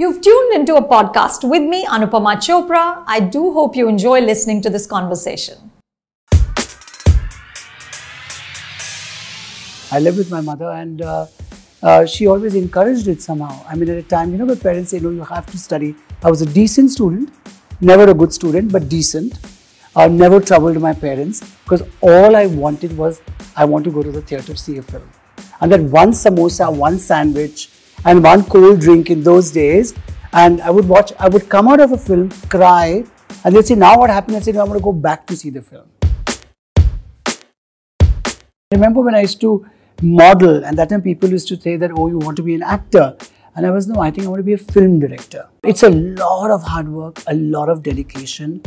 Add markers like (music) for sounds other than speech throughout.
You've tuned into a podcast with me, Anupama Chopra. I do hope you enjoy listening to this conversation. I lived with my mother, and uh, uh, she always encouraged it somehow. I mean, at a time, you know, my parents say, no, you have to study. I was a decent student, never a good student, but decent. I never troubled my parents because all I wanted was I want to go to the theatre see a film. And then one samosa, one sandwich, and one cold drink in those days. And I would watch, I would come out of a film, cry, and they'd say, Now what happened? I said, no, I'm going to go back to see the film. I remember when I used to model, and that time people used to say that, Oh, you want to be an actor. And I was, No, I think I want to be a film director. It's a lot of hard work, a lot of dedication,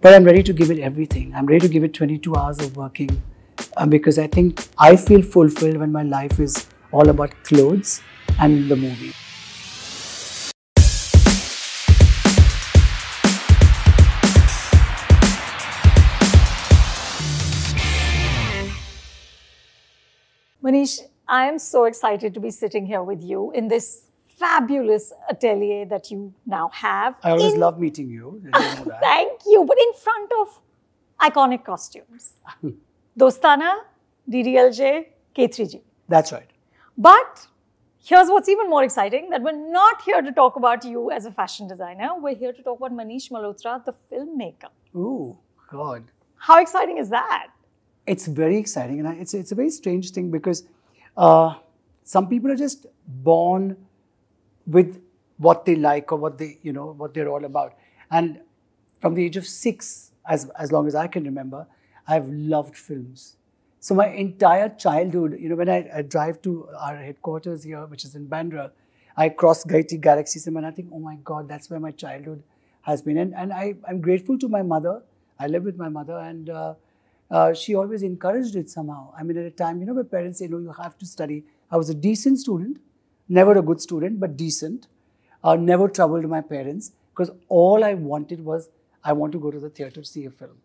but I'm ready to give it everything. I'm ready to give it 22 hours of working um, because I think I feel fulfilled when my life is all about clothes and the movie. Manish, I am so excited to be sitting here with you in this fabulous atelier that you now have. I always in- love meeting you. you know. (laughs) Thank you. But in front of iconic costumes hmm. Dostana, DDLJ, K3G. That's right. But here's what's even more exciting that we're not here to talk about you as a fashion designer. We're here to talk about Manish Malhotra, the filmmaker. Oh, God. How exciting is that? It's very exciting, and it's it's a very strange thing because uh, some people are just born with what they like or what they you know what they're all about. And from the age of six, as as long as I can remember, I've loved films. So my entire childhood, you know, when I, I drive to our headquarters here, which is in Bandra, I cross Gaiety Galaxy and I think, oh my God, that's where my childhood has been. And and I I'm grateful to my mother. I live with my mother, and uh, uh, she always encouraged it somehow. I mean, at a time, you know, my parents say, no, you have to study. I was a decent student, never a good student, but decent. Uh, never troubled my parents because all I wanted was I want to go to the theatre to see a film.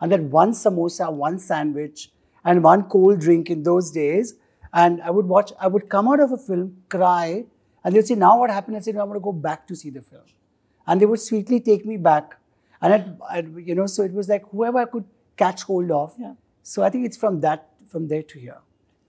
And then one samosa, one sandwich, and one cold drink in those days. And I would watch, I would come out of a film, cry, and they'd say, Now what happened? I said, no, I'm going to go back to see the film. And they would sweetly take me back. And I'd, I'd, you know, so it was like whoever I could catch hold of. Yeah. So I think it's from that, from there to here.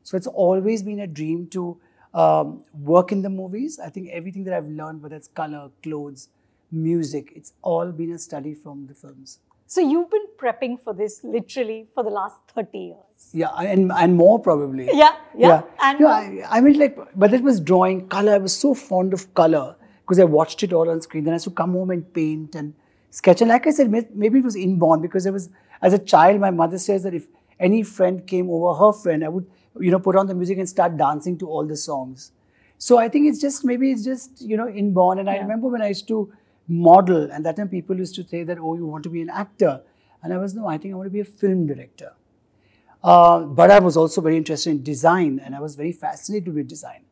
So it's always been a dream to um, work in the movies. I think everything that I've learned, whether it's color, clothes, music, it's all been a study from the films. So you've been prepping for this literally for the last 30 years. Yeah, and and more probably. Yeah, yeah. And yeah, I, I mean, like, but it was drawing color. I was so fond of color because I watched it all on screen. Then I used to come home and paint and sketch. And like I said, maybe it was inborn because I was, as a child, my mother says that if any friend came over, her friend, I would, you know, put on the music and start dancing to all the songs. So I think it's just maybe it's just you know inborn. And I remember when I used to model, and that time people used to say that, oh, you want to be an actor, and I was no, I think I want to be a film director. Uh, but I was also very interested in design and I was very fascinated with design.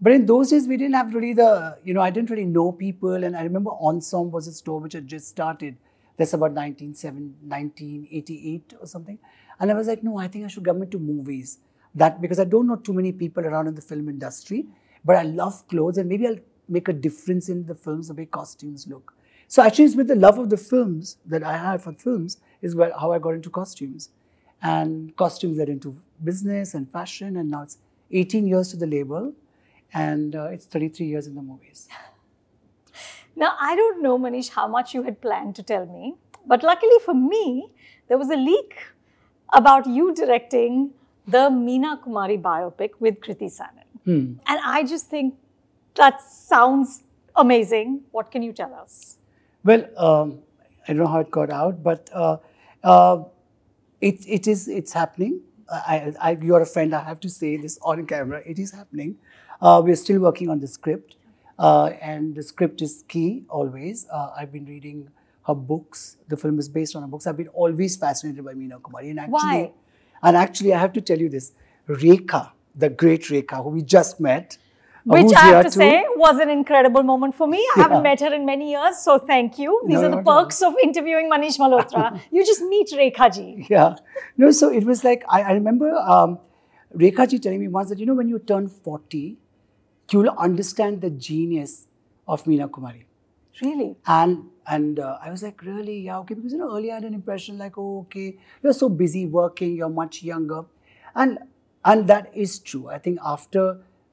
But in those days, we didn't have really the, you know, I didn't really know people. And I remember Ensemble was a store which had just started. That's about 1987 1988 or something. And I was like, no, I think I should come into movies. That because I don't know too many people around in the film industry, but I love clothes and maybe I'll make a difference in the films, the way costumes look. So actually, it's with the love of the films that I had for films is where, how I got into costumes. And costumes led into business and fashion, and now it's 18 years to the label, and uh, it's 33 years in the movies. (laughs) Now, I don't know, Manish, how much you had planned to tell me, but luckily for me, there was a leak about you directing the Meena Kumari biopic with Kriti Sanon. Hmm. And I just think that sounds amazing. What can you tell us? Well, um, I don't know how it got out, but uh, uh, it, it is it's happening. I, I, you're a friend. I have to say this on camera. It is happening. Uh, we're still working on the script, uh, and the script is key always. Uh, I've been reading her books. The film is based on her books. I've been always fascinated by Meena Kumari, and actually, Why? and actually, I have to tell you this: Rekha, the great Rekha, who we just met, Which I have to too. say was an incredible moment for me. I Yeah. haven't met her in many years, so thank you. These No, are the all. perks of interviewing Manish Malhotra. (laughs) you just meet Rekha ji. Yeah. No, so it was like, I, I remember um, Rekha ji telling me once that, you know, when you turn 40, you'll understand the genius of Meena Kumari. Really? And and uh, I was like, really? Yeah, okay. Because you know, earlier I had an impression like, oh, okay, you're so busy working, you're much younger, and and that is true. I think after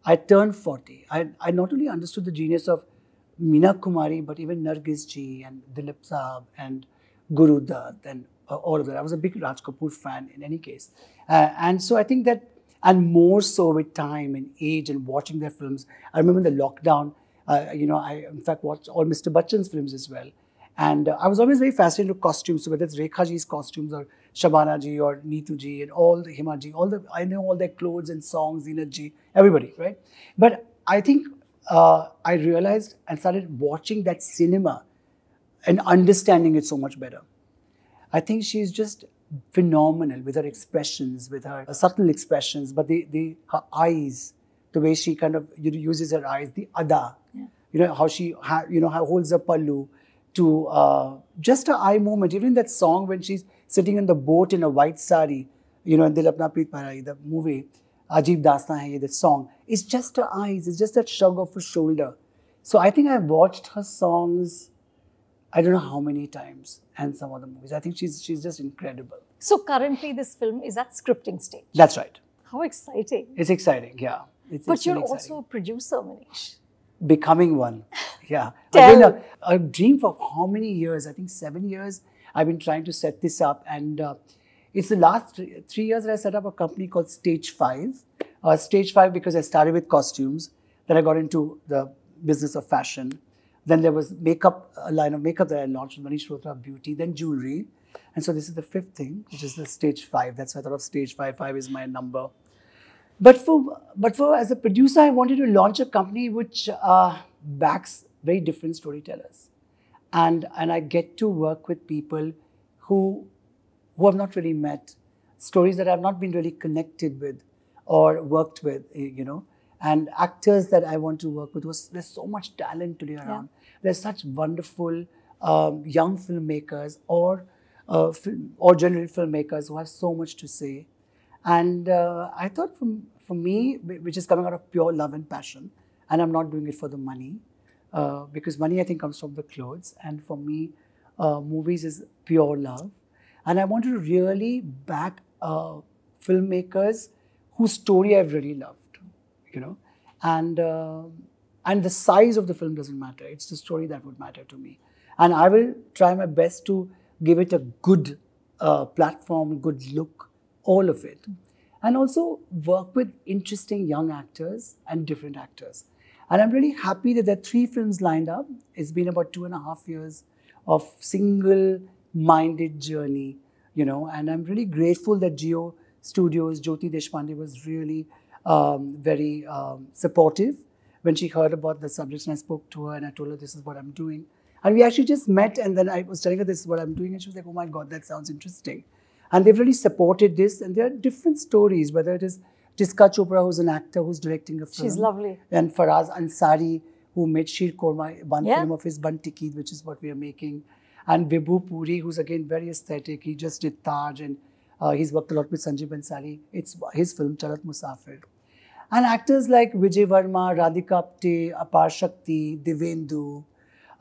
I turned 40, I, I not only understood the genius of Meena Kumari, but even Nargis ji and Dilip Saab and Guru Dutt and uh, all of that. I was a big Raj Kapoor fan in any case. Uh, and so I think that, and more so with time and age and watching their films. I remember the lockdown, uh, you know, I in fact watched all Mr. Bachchan's films as well. And uh, I was always very fascinated with costumes, so whether it's Rekha ji's costumes or Shabana ji or Neetu ji and all the Hima ji, all the, I know all their clothes and songs, Zeenat ji, everybody, right? But I think uh, I realized and started watching that cinema and understanding it so much better. I think she's just phenomenal with her expressions, with her subtle expressions, but the, the her eyes, the way she kind of you know, uses her eyes, the ada, Yeah. you know how she ha, you know how holds her pallu, to uh, just her eye movement. Even that song when she's sitting in the boat in a white sari, you know, in Dil Apna Preet Parai, the movie, Ajib Dastan Hai the song, it's just her eyes, it's just that shrug of her shoulder. So I think I've watched her songs, I don't know how many times, and some other movies. I think she's she's just incredible. So currently, this film is at scripting stage. That's right. How exciting! It's exciting, yeah. It's, But it's you're also a producer, Manish. becoming one. Yeah. (laughs) Tell. Again, a, a dream for how many years? I think seven years. I've been trying to set this up, and uh, it's the last three, three years that I set up a company called Stage Five. Uh, Stage Five because I started with costumes, then I got into the business of fashion. Then there was makeup, a line of makeup that I launched, Manish Malhotra Beauty, then jewelry. And so this is the fifth thing, which is the stage five. That's why I thought of stage five. Five is my number. But for but for as a producer, I wanted to launch a company which uh, backs very different storytellers, and and I get to work with people who who have not really met stories that I've not been really connected with or worked with, eh, you know, and actors that I want to work with. Was there's so much talent today around. There's such wonderful um, young filmmakers or uh, film, or general filmmakers who have so much to say. And uh, I thought from, for me, which is coming out of pure love and passion, and I'm not doing it for the money, uh, because money I think comes from the clothes. And for me, uh, movies is pure love. And I wanted to really back uh, filmmakers whose story I've really loved, you know. And, uh, and the size of the film doesn't matter, it's the story that would matter to me. And I will try my best to give it a good uh, platform, good look, all of it. And also work with interesting young actors and different actors. And I'm really happy that there are three films lined up. It's been about two and a half years of single minded journey, you know, and I'm really grateful that Jio Studios, Jyoti Deshpande was really um, very um, supportive when she heard about the subjects and I spoke to her and I told her this is what I'm doing. And we actually just met and then I was telling her this is what I'm doing and she was like, oh my God, that sounds interesting. And they've really supported this and there are different stories, whether it is Tisca Chopra, who's an actor who's directing a film. She's lovely. And Faraz Ansari, who made Sheer Korma, one Yeah. film of his Bun Tikki, which is what we are making. And Vibhu Puri, who's again very aesthetic. He just did Taj and uh, he's worked a lot with Sanjay Bhansali. It's his film, Charat Musafir. And actors like Vijay Varma, Radhika Apte, Apar Shakti, Divendu,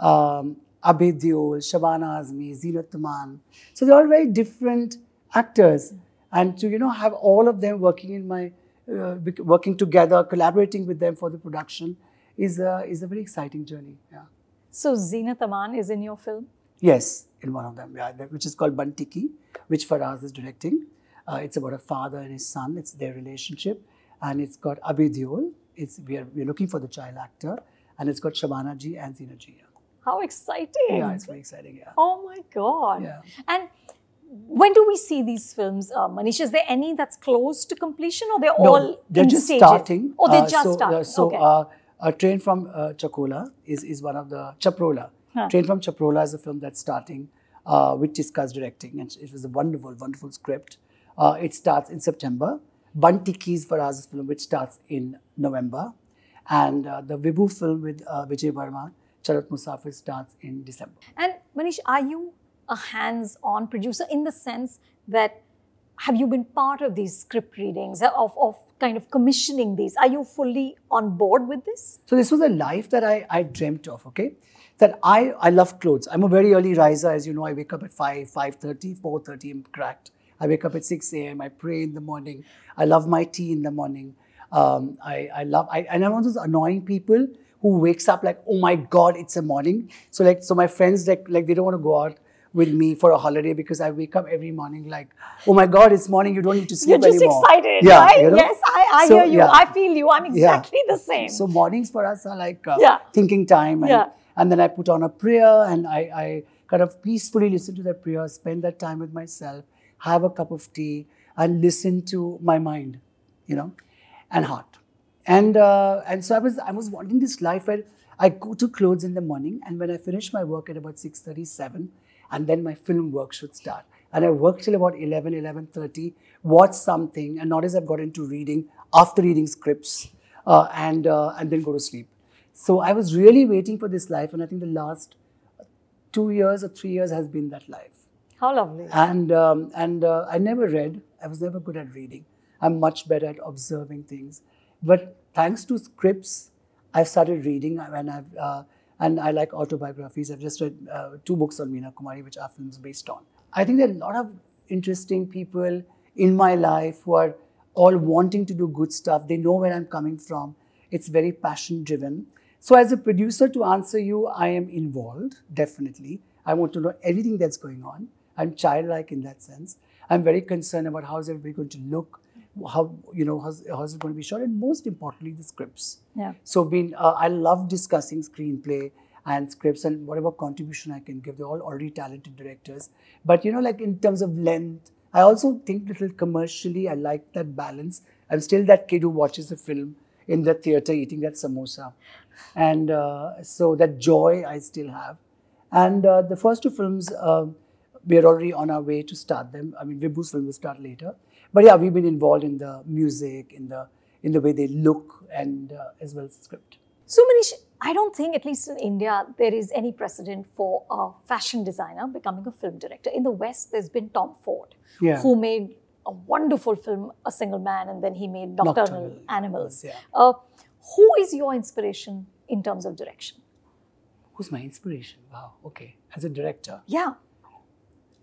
um, Deol, Shabana Azmi, Zeenat Aman. So they're all very different actors. And to, you know, have all of them working in my, working together, collaborating with them for the production is a, is a very exciting journey. Yeah. So Zeenat Aman is in your film. Yes, in one of them, yeah, which is called Bun Tikki, which Faraz is directing. Uh, it's about a father and his son. It's their relationship, and it's got Deol. It's we are we're looking for the child actor, and it's got Shabana ji and Zina ji. How exciting! yeah, it's very exciting. Yeah. Oh my God. Yeah. And when do we see these films, uh, Manish? Is there any that's close to completion or they're No, all they're just stages? starting. Oh, they're Uh, just so, starting. uh, so okay. uh, a train from uh, Chakola is, is one of the Chaprola. Huh. Train from Chaprola is a film that's starting, uh, which Tisca's directing, and it was a wonderful, wonderful script. Uh, it starts in September. Bun Tikki is Faraz's film, which starts in November, and uh, the Vibhu film with uh, Vijay Varma, Charat Musafir, starts in December. And Manish, are you a hands-on producer in the sense that have you been part of these script readings of, of kind of commissioning these are you fully on board with this so this was a life that i, I dreamt of okay that I, I love clothes. I'm a very early riser, as you know. I wake up at 5, 5.30, 4.30, I'm cracked. I wake up at 6 a.m. I pray in the morning. I love my tea in the morning. Um, I, I love, I, and I'm one of those annoying people who wakes up like, oh my God, it's a morning. So like, so my friends, like, like they don't want to go out with me for a holiday because I wake up every morning like, oh my God, it's morning. You don't need to sleep You're just anymore. excited, Yeah, right? you know? Yes, I, I So, hear you. yeah. I feel you. I'm exactly the same. So mornings for us are like uh, Yeah. thinking time, and, Yeah. and then I put on a prayer, and I, I kind of peacefully listen to that prayer, spend that time with myself, have a cup of tea, and listen to my mind, you know, and heart. And uh, and so I was I was wanting this life where I go to clothes in the morning, and when I finish my work at about six thirty seven, and then my film work should start. And I work till about 11, 11.30, watch something, and notice I've got into reading after reading scripts, uh, and uh, and then go to sleep. So I was really waiting for this life, and I think the last two years or three years has been that life. How lovely. And um, and uh, I never read. I was never good at reading. I'm much better at observing things. But thanks to scripts, I've started reading, and I've uh, and I like autobiographies. I've just read uh, two books on Meena Kumari, which our films based on. I think there are a lot of interesting people in my life who are all wanting to do good stuff. They know where I'm coming from. It's very passion driven. So, as a producer, to answer you, I am involved, definitely. I want to know everything that's going on. I'm childlike in that sense. I'm very concerned about how is everybody going to look, how, you know, how's, how's it going to be shot, and most importantly, the scripts. Yeah. So, being, uh, I love discussing screenplay and scripts and whatever contribution I can give. They're all already talented directors. But, you know, like in terms of length, I also think little commercially. I like that balance. I'm still that kid who watches a film in the theater eating that samosa. And uh, so that joy I still have. And uh, the first two films, uh, we are already on our way to start them. I mean, Vibhu's film will start later. But yeah, we've been involved in the music, in the in the way they look, and uh, as well as script. So, Manish, I don't think, at least in India, there is any precedent for a fashion designer becoming a film director. In the West, there's been Tom Ford, Yeah. who made a wonderful film, A Single Man, and then he made Nocturnal, Nocturnal Animals. yeah. Uh, who is your inspiration in terms of direction? Who's my inspiration? Wow. Okay. As a director. Yeah.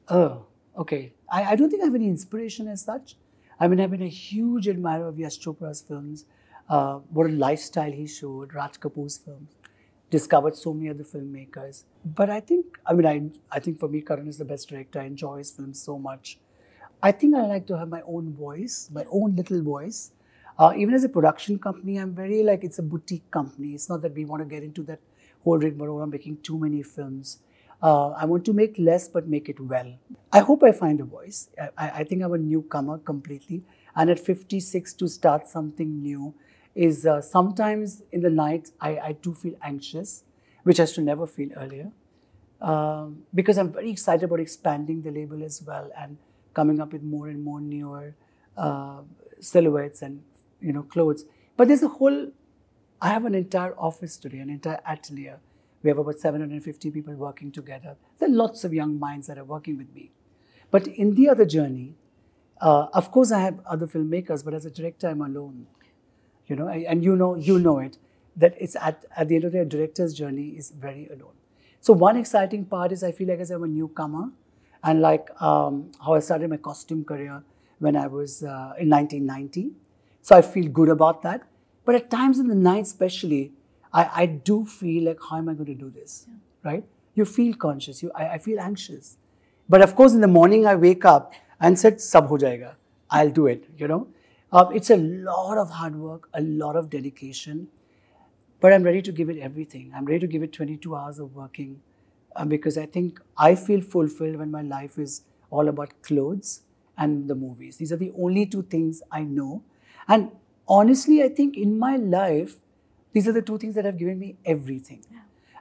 Oh, okay. I, I don't think I have any inspiration as such. I mean, I've been a huge admirer of Yash Chopra's films. Uh, what a lifestyle he showed, Raj Kapoor's films. Discovered so many other filmmakers. But I think, I mean, I, I think for me, Karan is the best director. I enjoy his films so much. I think I like to have my own voice, my own little voice. Uh, even as a production company, I'm very like, it's a boutique company. It's not that we want to get into that whole rigmarole of making too many films. Uh, I want to make less but make it well. I hope I find a voice. I, I think I'm a newcomer completely. And at 56, to start something new is uh, sometimes in the night, I, I do feel anxious, which I to never feel earlier. Um, because I'm very excited about expanding the label as well and coming up with more and more newer uh, silhouettes and you know clothes. But there's a whole. I have an entire office today, an entire atelier. We have about 750 people working together. There are lots of young minds that are working with me. But in the other journey, uh, of course, I have other filmmakers, but as a director, I'm alone. You know, I- and you know, you know it. That it's at, at the end of the day, a director's journey is very alone. So one exciting part is I feel like as I'm a newcomer, and like um, how I started my costume career when I was uh, in 1990. So I feel good about that. But at times in the night, especially, I, I do feel like, how am I going to do this? Right? You feel conscious. You, I, I feel anxious. But of course, in the morning, I wake up and said, "Sab ho jayega." I'll do it. You know, uh, it's a lot of hard work, a lot of dedication, but I'm ready to give it everything. I'm ready to give it 22 hours of working uh, because I think I feel fulfilled when my life is all about clothes and the movies. These are the only two things I know. And honestly, I think in my life, these are the two things that have given me everything.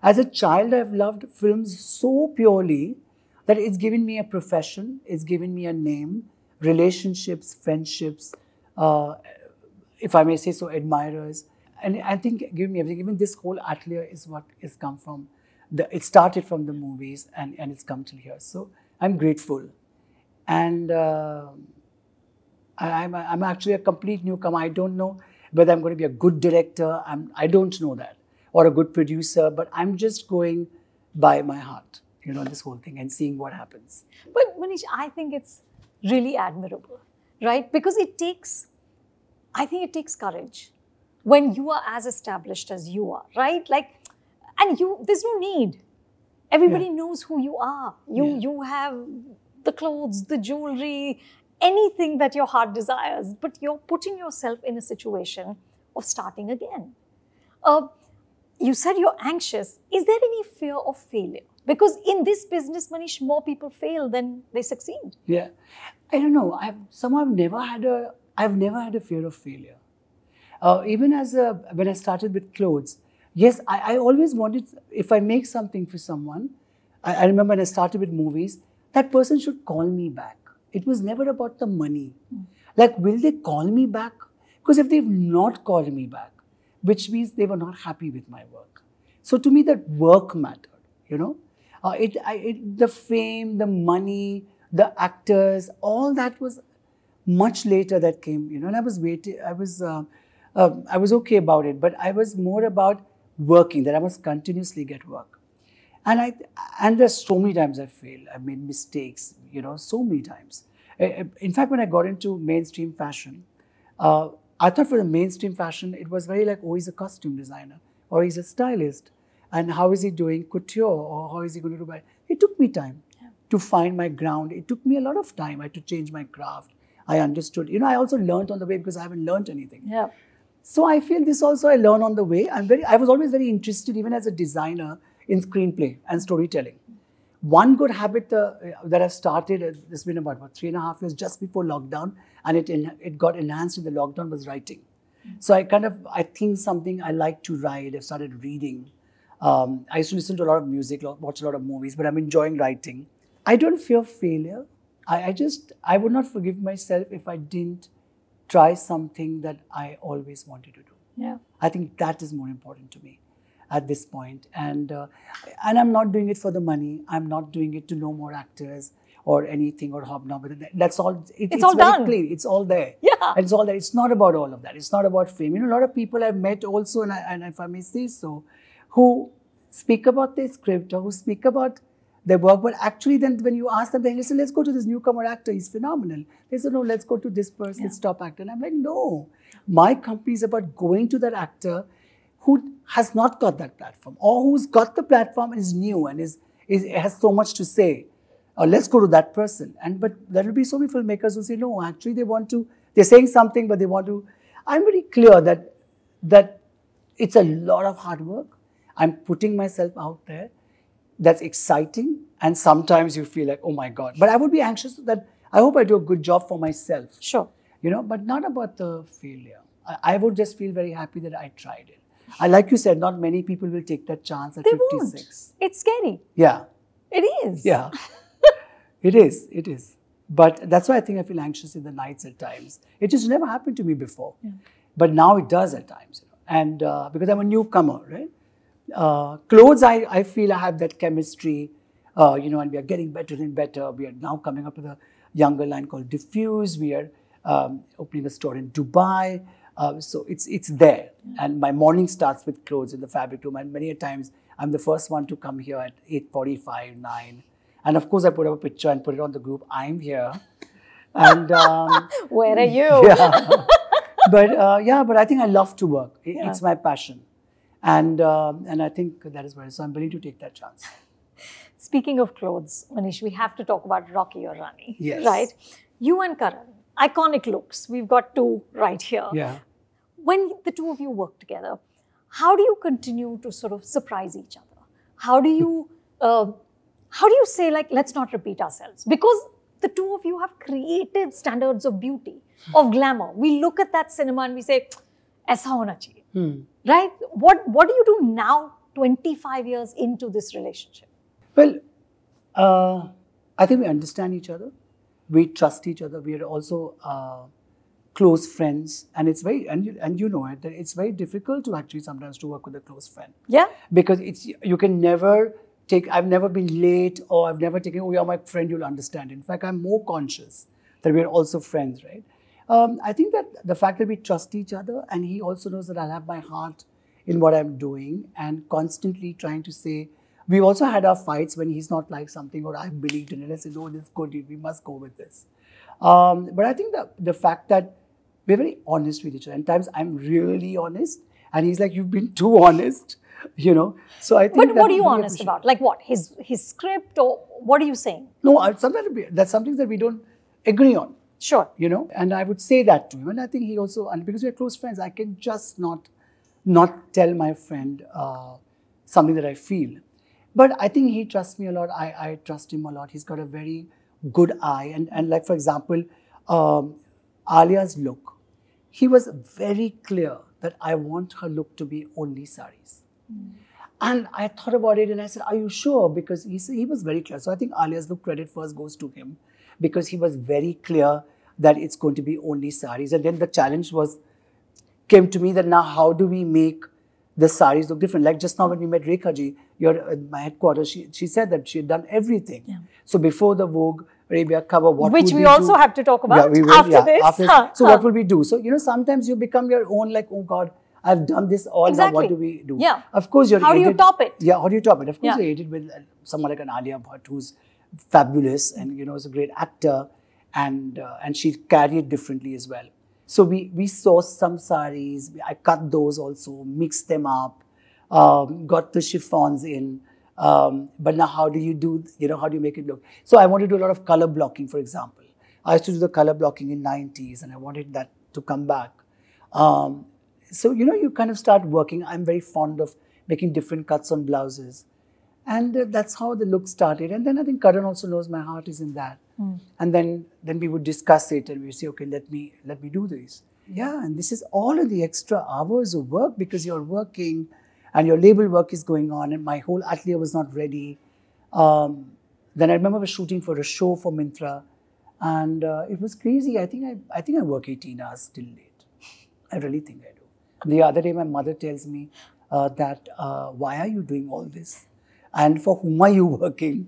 As a child, I've loved films so purely that it's given me a profession, it's given me a name, relationships, friendships, uh, if I may say so, admirers. And I think given me everything. Even this whole atelier is what has come from. The, it started from the movies and, and it's come till here. So I'm grateful. And uh, I, I'm, I'm actually a complete newcomer. I don't know whether I'm going to be a good director. I'm, I don't know that. Or a good producer, but I'm just going by my heart, you know, this whole thing and seeing what happens. But Manish, I think it's really admirable, right? Because it takes, I think it takes courage when you are as established as you are, right? Like, and you, there's no need. Everybody Yeah. knows who you are. You, Yeah. you have the clothes, the jewelry, anything that your heart desires, but you're putting yourself in a situation of starting again. Uh, you said you're anxious. Is there any fear of failure? Because in this business, Manish, more people fail than they succeed. Yeah, I don't know. I've somehow I've never had a I've never had a fear of failure. Uh, even as a when I started with clothes, yes, I, I always wanted if I make something for someone. I, I remember when I started with movies, that person should call me back. It was never about the money. Like, will they call me back? Because if they've not called me back, which means they were not happy with my work. So to me, that work mattered. You know, uh, it, I, it the fame, the money, the actors, all that was much later that came. You know, and I was waiting. I was uh, uh, I was okay about it, but I was more about working. That I must continuously get work. And I and there's so many times I failed. I made mistakes. You know, so many times. Uh, In fact, when I got into mainstream fashion, uh, I thought for the mainstream fashion, it was very like, oh, he's a costume designer or he's a stylist. And how is he doing couture or how is he going to do that? It took me time to find my ground. It took me a lot of time. I had to change my craft. I understood. You know, I also learned on the way because I haven't learned anything. Yeah. So I feel this also I learn on the way. I'm very I was always very interested, even as a designer, in screenplay and storytelling. One good habit uh, that I've started, uh, been about what, three and a half years just before lockdown, and it en- it got enhanced in the lockdown was writing. So I kind of I think something I like to write. I've started reading. Um, I used to listen to a lot of music, watch a lot of movies, but I'm enjoying writing. I don't fear failure. I, I just I would not forgive myself if I didn't try something that I always wanted to do. Yeah. I think that is more important to me at this point. And uh, and I'm not doing it for the money. I'm not doing it to know more actors or anything or hobnob with it. That's all. It, It's all very done. Clear. It's all there. Yeah. It's all there. It's not about all of that. It's not about fame. You know, a lot of people I've met also, and, I, and if I may say so, who speak about their script or who speak about their work, but actually then when you ask them, they listen, let's go to this newcomer actor, he's phenomenal. They say, no, let's go to this person, Yeah. this top actor. And I'm like, no, my company is about going to that actor who has not got that platform or who's got the platform and is new and is, is has so much to say. Or let's go to that person. And but there will be so many filmmakers who say, no, actually they want to, they're saying something, but they want to. I'm very clear that that it's a lot of hard work. I'm putting myself out there. That's exciting. And sometimes you feel like, oh my God. But I would be anxious that I hope I do a good job for myself Sure. you know, but not about the failure. I, I would just feel very happy that I tried it. I, like you said, not many people will take that chance at They 56. won't. It's scary. Yeah, It is. yeah. (laughs) it is, it is. But that's why I think I feel anxious in the nights at times. It just never happened to me before. But now it does at times. You know? And uh, because I'm a newcomer, right? Uh, clothes, I, I feel I have that chemistry, uh, you know, and we are getting better and better. We are now coming up with a younger line called Diffuse. We are um, opening a store in Dubai. Uh, so it's it's there. And my morning starts with clothes in the fabric room. And many a times I'm the first one to come here at 8.45, 9. And of course, I put up a picture and put it on the group. I'm here. (laughs) And um, Where are you? yeah. (laughs) but uh, yeah, but I think I love to work. It- Yeah. It's my passion, and um, and I think that is where. So I'm willing to take that chance. Speaking of clothes, Manish, we have to talk about Rocky Aur Rani. Yes. Right? You and Karan, iconic looks. We've got two right here. Yeah. When the two of you work together, how do you continue to sort of surprise each other? How do you, (laughs) uh, how do you say like, let's not repeat ourselves? Because the two of you have created standards of beauty, of glamour. We look at that cinema and we say, "Aisa hona chahiye." Hmm. right? What What do you do now, 25 years into this relationship? Well, uh, I think we understand each other. We trust each other. We are also uh, close friends, and it's very and you, and you know it. That it's very difficult to actually sometimes to work with a close friend. Yeah. because it's you can never take i've never been late or i've never taken oh you're my friend you'll understand in fact i'm more conscious that we're also friends right Um, I think that the fact that we trust each other, and he also knows that I'll have my heart in what I'm doing, and constantly trying to say. We've also had our fights when he's not like something or I believed in it. I said, "No, this is good. We must go with this." Um, but I think that the fact that we're very honest with each other, and times I'm really honest, and he's like, "You've been too honest," (laughs) you know. So I think. But what are you we honest about? Like what? His his script or what are you saying? No, sometimes that's something that we don't agree on. Sure. you know and i would say that to him and i think he also and because we're close friends i can just not not tell my friend uh, something that i feel but i think he trusts me a lot i, I trust him a lot he's got a very good eye and, and like for example um, alia's look he was very clear that i want her look to be only saris and I thought about it and I said, Are you sure? Because he, he was very clear. So I think Alia's look credit first goes to him because he was very clear that it's going to be only saris. And then the challenge was came to me that now how do we make the saris look different? Like just now when we met Rekha ji, your at my headquarters, she, she said that she had done everything. So before the Vogue Arabia cover, what Which we we also do? have to talk about yeah, we will, after yeah, this. After Huh, (laughs) So huh. what will we do? So you know, sometimes you become your own. Like, oh God, I've done this all. Now Exactly. what do we do? Yeah. Of course, you're How do you top it? Yeah, how do you top it? Of course, Yeah. you're aided with uh, someone like an Alia Bhatt, who's fabulous and you know is a great actor, and uh, and she carried differently as well. So we we saw some saris. I cut those also, mixed them up, um, got the chiffons in. Um, but now, how do you do? You know, how do you make it look? So I want to do a lot of color blocking, for example. I used to do the color blocking in 90s, and I wanted that to come back. Um, so you know, you kind of start working. I'm very fond of making different cuts on blouses, and uh, that's how the look started. And then I think Karan also knows my heart is in that. And then then we would discuss it, and we say, okay, let me let me do this. Yeah, and this is all of the extra hours of work because you're working, and your label work is going on, and my whole atelier was not ready. Um, then I remember I was shooting for a show for Myntra, and uh, it was crazy. I think I, I think I work 18 hours till late. I really think I do. The other day, my mother tells me uh, that uh, why are you doing all this, and for whom are you (laughs) working?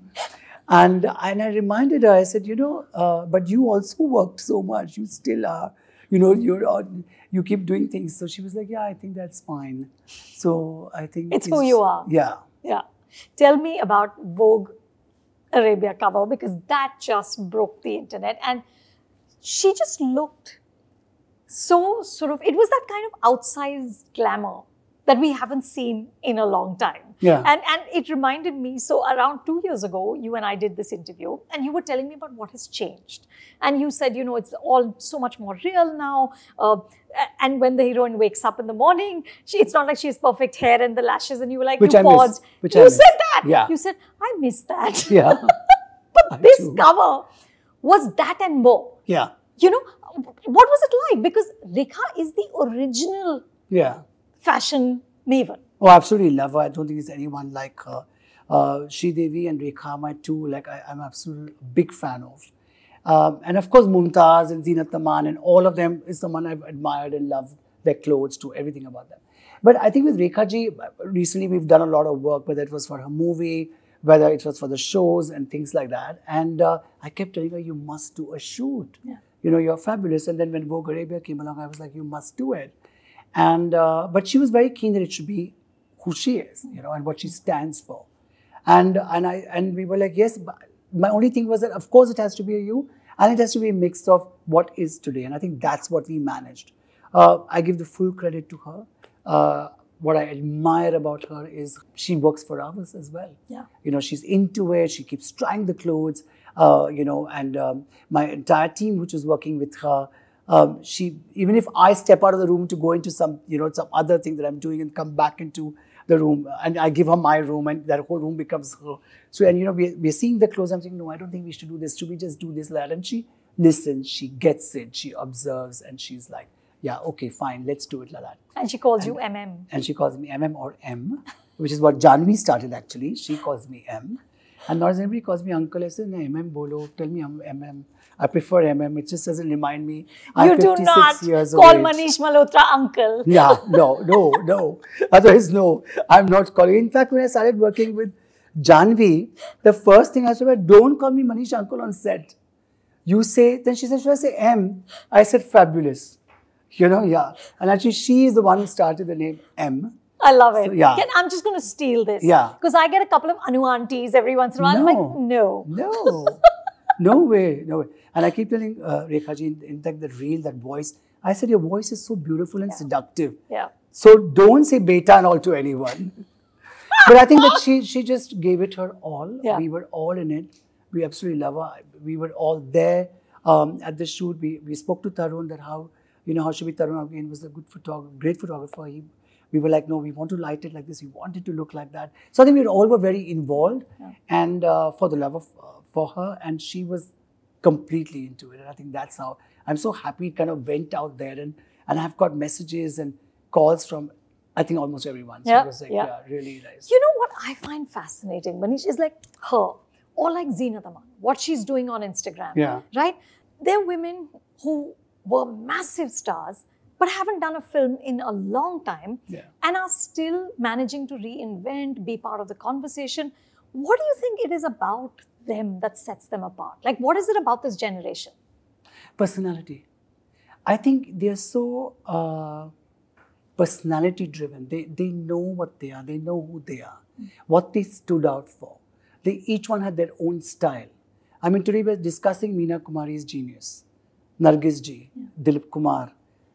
And and I reminded her. I said, you know, uh, but you also worked so much. You still are. You know, you're on, you keep doing things. So she was like, yeah, I think that's fine. So I think It's who you are. Yeah. Yeah. Tell me about Vogue Arabia cover because that just broke the internet. And she just looked so sort of, it was that kind of outsized glamour that we haven't seen in a long time. Yeah. And, and it reminded me, so around two years ago, you and I did this interview and you were telling me about what has changed. And you said, you know, it's all so much more real now. Uh, and when the heroine wakes up in the morning, she, it's not like she has perfect hair and the lashes and you were like, Which you I miss. paused. Which you I miss. said that. Yeah. You said, I miss that. (laughs) Yeah. (laughs) I but this do. cover was that and more. Yeah. You know, what was it like? Because Rekha is the original Yeah. Fashion maven. Oh, absolutely love her. I don't think there's anyone like her. Uh, Sri Devi and Rekha, my two, like I, I'm absolutely big fan of. Um, and of course, Mumtaz and Zeenat Aman and all of them is someone I've admired and loved their clothes to everything about them. But I think with Rekha ji, recently we've done a lot of work, whether it was for her movie, whether it was for the shows and things like that. And uh, I kept telling her, you must do a shoot. Yeah. You know, you're fabulous. And then when Vogue Arabia came along, I was like, you must do it. And uh, but she was very keen that it should be who she is, you know, and what she stands for. And and I and we were like, yes. But my only thing was that of course it has to be a you, and it has to be a mix of what is today. And I think that's what we managed. Uh, I give the full credit to her. Uh, what I admire about her is she works for hours as well. Yeah. You know, she's into it. She keeps trying the clothes. Uh, you know, and um, my entire team, which is working with her, um, she even if I step out of the room to go into some, you know, some other thing that I'm doing and come back into the room, and I give her my room, and that whole room becomes her. So, and you know, we're, we're seeing the clothes. I'm saying, no, I don't think we should do this. Should we just do this, that? And she listens, she gets it, she observes, and she's like, yeah, okay, fine, let's do it that And she calls you MM. and she calls me MM or M, which is what Janhvi started actually. She calls me M. And not as anybody calls me uncle. I say, no, MM bolo, tell me I'm MM. I prefer MM. It just doesn't remind me. I'm you do 56 not call age. Manish Malhotra uncle. (laughs) Yeah, no, no, no. Otherwise, no. I'm not calling. In fact, when I started working with Janhvi, the first thing I said was, don't call me Manish uncle on set. You say, then she said, should I say M? I said, fabulous. You know, yeah. And actually, she is the one who started the name M. I love it. So, yeah. Can- I'm just going to steal this. Yeah. Because I get a couple of Anu aunties every once in a while. I'm like, no. No. (laughs) no way. No way. And I keep telling uh, Rekha ji, in, in fact, that reel, that voice, I said, your voice is so beautiful and seductive. Yeah. So don't say beta and all to anyone. (laughs) but I think that she she just gave it her all. Yeah. We were all in it. We absolutely love her. We were all there um, at the shoot. We we spoke to Tarun that how you know how should be Tarun again was a good photographer, great photographer. He, we were like, no, we want to light it like this. We want it to look like that. So I think we all were very involved, yeah. and uh, for the love of uh, for her, and she was completely into it. And I think that's how I'm so happy it kind of went out there and and I've got messages and calls from I think almost everyone. So Yeah, it was like, yeah. yeah. really nice. You know what I find fascinating? Manish is like her, or like Zeenat Aman, what she's doing on Instagram. Yeah. Right? They're women who were massive stars, but haven't done a film in a long time Yeah. and are still managing to reinvent, be part of the conversation. What do you think it is about them that sets them apart? Like, what is it about this generation? Personality. I think they're so uh, personality driven. They they know what they are. They know who they are, what they stood out for. They each one had their own style. I mean, today we're discussing Meena Kumari's genius, Nargis ji, Dilip Kumar,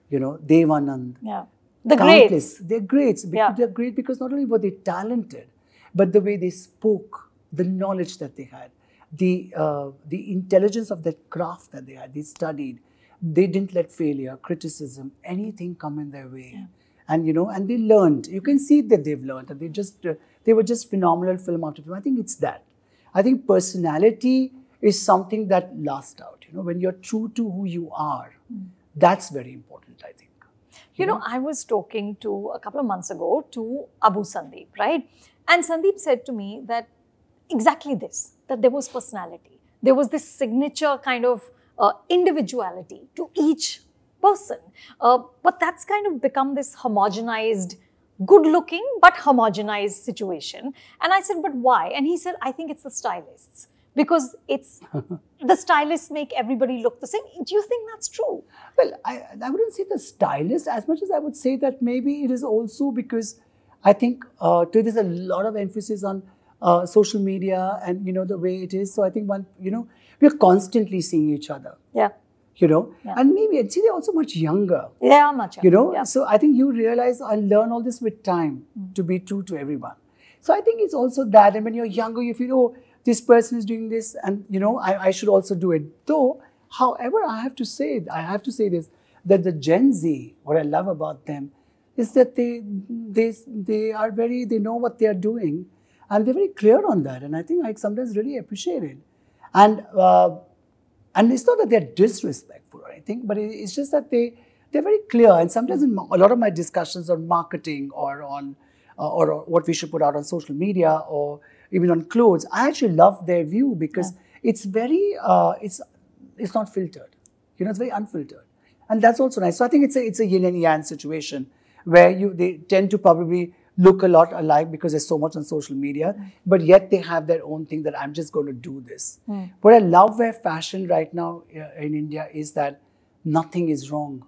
you know, Devanand, Yeah. The countless. greats. They're greats. Yeah. They're great because not only were they talented, but the way they spoke, the knowledge that they had, the uh, the intelligence of that craft that they had. They studied. They didn't let failure, criticism, anything come in their way. And you know, and they learned. You can see that they've learned, and they just uh, they were just phenomenal film after film. I think it's that. I think personality is something that lasts out. You know, when you're true to who you are, that's very important. I think. You know, I was talking to a couple of months ago to Abu Sandeep, right? And Sandeep said to me that exactly this that there was personality, there was this signature kind of uh, individuality to each person. Uh, but that's kind of become this homogenized, good looking but homogenized situation. And I said, but why? And he said, I think it's the stylists. Because it's (laughs) the stylists make everybody look the same. Do you think that's true? Well, I, I wouldn't say the stylist as much as I would say that maybe it is also because I think uh, today there's a lot of emphasis on uh, social media and you know the way it is. So I think one, you know, we're constantly seeing each other, Yeah. you know, Yeah. and maybe and see they're also much younger, They are much you know. yeah. So I think you realize I learn all this with time to be true to everyone. So I think it's also that, and when you're younger, you feel oh this person is doing this, and you know I, I should also do it. Though, however, I have to say I have to say this that the Gen Z, what I love about them, is that they they they are very they know what they are doing, and they're very clear on that, and I think I sometimes really appreciate it, and. Uh, and it's not that they're disrespectful or anything, but it- it's just that they they're very clear. And sometimes in a lot of my discussions on marketing or on uh, or, or what we should put out on social media or even on clothes, I actually love their view because it's very uh, it's it's not filtered. You know, it's very unfiltered, and that's also nice. So I think it's a it's a yin and yang situation where you they tend to probably look a lot alike because there's so much on social media, but yet they have their own thing that I'm just going to do this. What I love where fashion right now uh, in India is that nothing is wrong.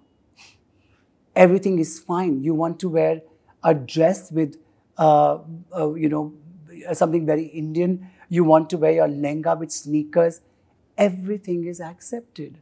Everything is fine. You want to wear a dress with, uh, uh, you know, something very Indian. You want to wear your lenga with sneakers. Everything is accepted.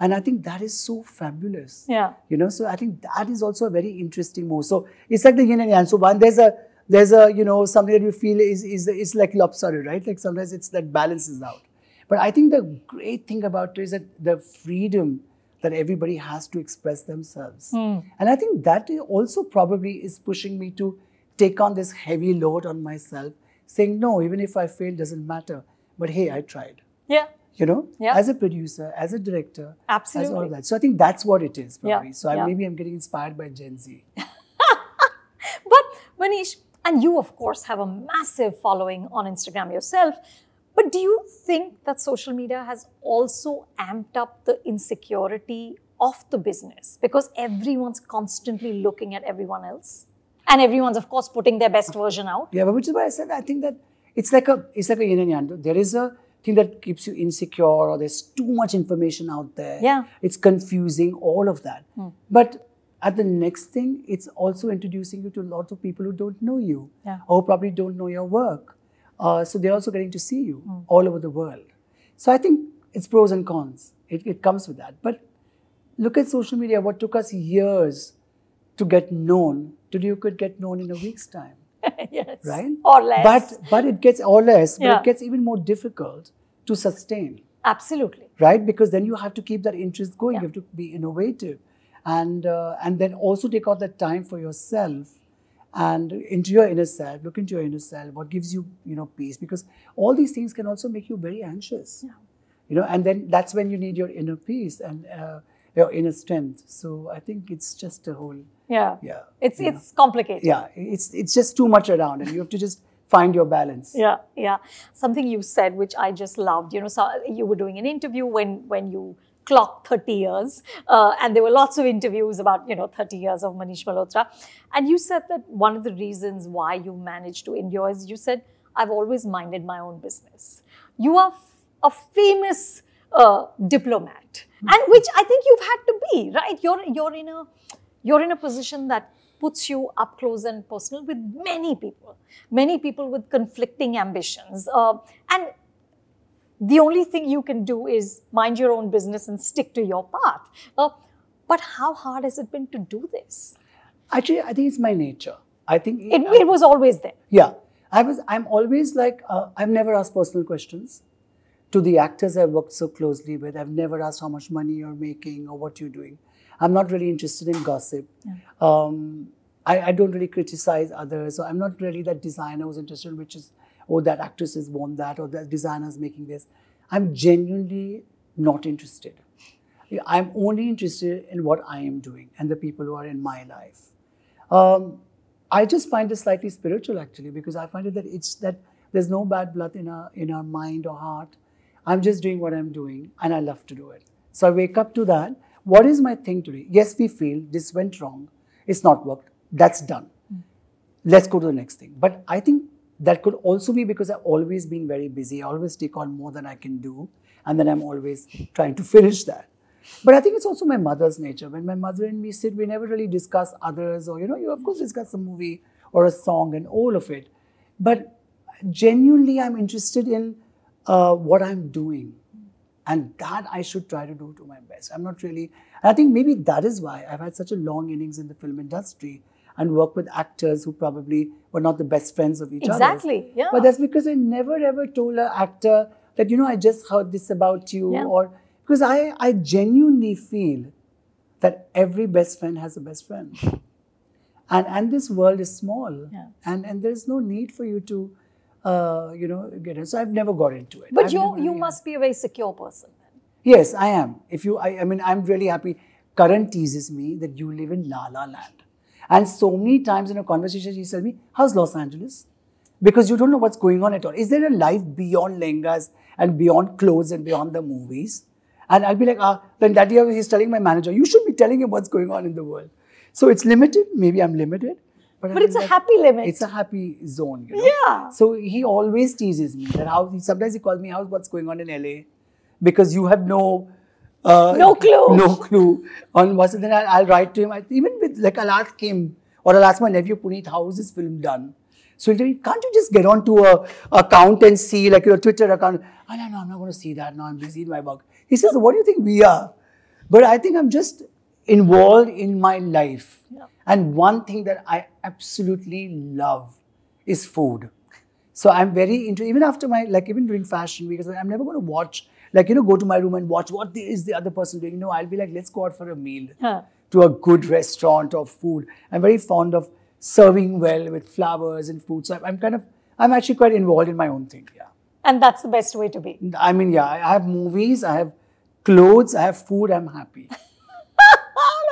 And I think that is so fabulous. Yeah. You know, so I think that is also a very interesting move. So it's like the yin and yang. So one there's a there's a you know something that you feel is is is like lopsided, right? Like sometimes it's that balances out. But I think the great thing about it is that the freedom that everybody has to express themselves. Hmm. And I think that also probably is pushing me to take on this heavy load on myself, saying, no, even if I fail, doesn't matter. But hey, I tried. Yeah. You know, Yeah. as a producer, as a director, as all of that. So I think that's what it is, Yeah, probably. So I, yeah. maybe I'm getting inspired by Gen Z. (laughs) But Manish, and you of course have a massive following on Instagram yourself. But do you think that social media has also amped up the insecurity of the business because everyone's constantly looking at everyone else? And everyone's, of course, putting their best version out. Yeah, but which is why I said I think that it's like a it's like a yin and yang. There is a think that keeps you insecure or there's too much information out there. Yeah. It's confusing, all of that. But at the next thing, it's also introducing you to lots of people who don't know you Yeah. or probably don't know your work. Uh, so they're also getting to see you all over the world. So I think it's pros and cons. It, it comes with that. But look at social media. What took us years to get known, today you could get known in a week's time (laughs) yes. right? Or less. But but it gets or less, but Yeah. it gets even more difficult to sustain, Absolutely. right? Because then you have to keep that interest going. Yeah. You have to be innovative, and uh, and then also take out that time for yourself and into your inner self. Look into your inner self. What gives you you know peace? Because all these things can also make you very anxious. Yeah. You know, and then that's when you need your inner peace and uh, your inner strength. So I think it's just a whole Yeah. yeah. It's you know. it's complicated. yeah. It's it's just too much around, and you have to just find your balance. Yeah, yeah. Something you said, which I just loved. You know, so you were doing an interview when when you clocked 30 years, uh, and there were lots of interviews about you know 30 years of Manish Malhotra, and you said that one of the reasons why you managed to endure is you said I've always minded my own business. You are f- a famous uh, diplomat, and which I think you've had to be right. You're you're in a you're in a position that puts you up close and personal with many people, many people with conflicting ambitions. Uh, and the only thing you can do is mind your own business and stick to your path. Uh, but how hard has it been to do this? Actually, I think it's my nature. I think It, it was always there. yeah. I was. I'm always like uh, I've never asked personal questions to the actors I've worked so closely with. I've never asked how much money you're making or what you're doing. I'm not really interested in gossip. Um, I, I don't really criticize others. So I'm not really that designer who's interested in which is oh that actress has worn that or that designer's making this. I'm genuinely not interested. I'm only interested in what I am doing and the people who are in my life. Um, I just find it slightly spiritual actually because I find it that it's that there's no bad blood in our in our mind or heart. I'm just doing what I'm doing and I love to do it. So I wake up to that. What is my thing today? Yes, we feel this went wrong. It's not worked. That's done. Let's go to the next thing. But I think that could also be because I've always been very busy. I always take on more than I can do. And then I'm always trying to (laughs) finish that. But I think it's also my mother's nature. When my mother and me sit, we never really discuss others, or you know, you of course discuss a movie or a song and all of it. But genuinely, I'm interested in uh, what I'm doing, and that I should try to do to my best. I'm not really. I think maybe that is why I've had such a long innings in the film industry and work with actors who probably were not the best friends of each other. Exactly, yeah. But that's because I never ever told an actor that, you know, I just heard this about you Yeah. or because I, I genuinely feel that every best friend has a best friend. (laughs) And and this world is small. Yeah. And and there's no need for you to uh, you know, get it. So I've never got into it. But you you must be a very secure person. Yes, I am. If you, I, I mean, I'm really happy. Karan teases me that you live in La La Land. And so many times in a conversation, she tells me, How's Los Angeles? Because you don't know what's going on at all. Is there a life beyond lengas and beyond clothes and beyond the movies? And I'll be like, ah, then that year he's telling my manager, you should be telling him what's going on in the world. So it's limited. Maybe I'm limited. But, But it's a happy limit. It's a happy zone, you know. Yeah. So he always teases me that how sometimes he calls me how's what's going on in LA because you have no uh, No clue. no clue on what's then I'll, I'll write to him I, even with like I'll ask him or I'll ask my nephew Punit how is this film done so he'll tell me can't you just get onto a account and see like your Twitter account oh no no I'm not going to see that No, I'm busy in my work he says what do you think we are but I think I'm just involved in my life Yeah. And one thing that I absolutely love is food. So I'm very into even after my like even during fashion because I'm never going to watch like you know go to my room and watch what the, is the other person doing. No, I'll be like let's go out for a meal Huh. to a good restaurant or food. I'm very fond of serving well with flowers and food. So I'm kind of I'm actually quite involved in my own thing. Yeah. And that's the best way to be. I mean, yeah, I have movies, I have clothes, I have food. I'm happy.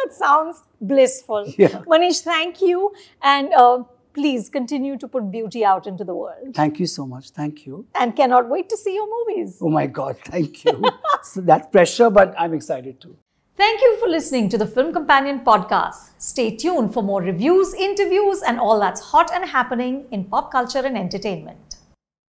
That sounds blissful. (laughs) Yeah. Manish, thank you. And uh, please continue to put beauty out into the world. Thank you so much. Thank you. And cannot wait to see your movies. Oh my God, thank you. (laughs) so that pressure, but I'm excited too. Thank you for listening to the Film Companion podcast. Stay tuned for more reviews, interviews, and all that's hot and happening in pop culture and entertainment.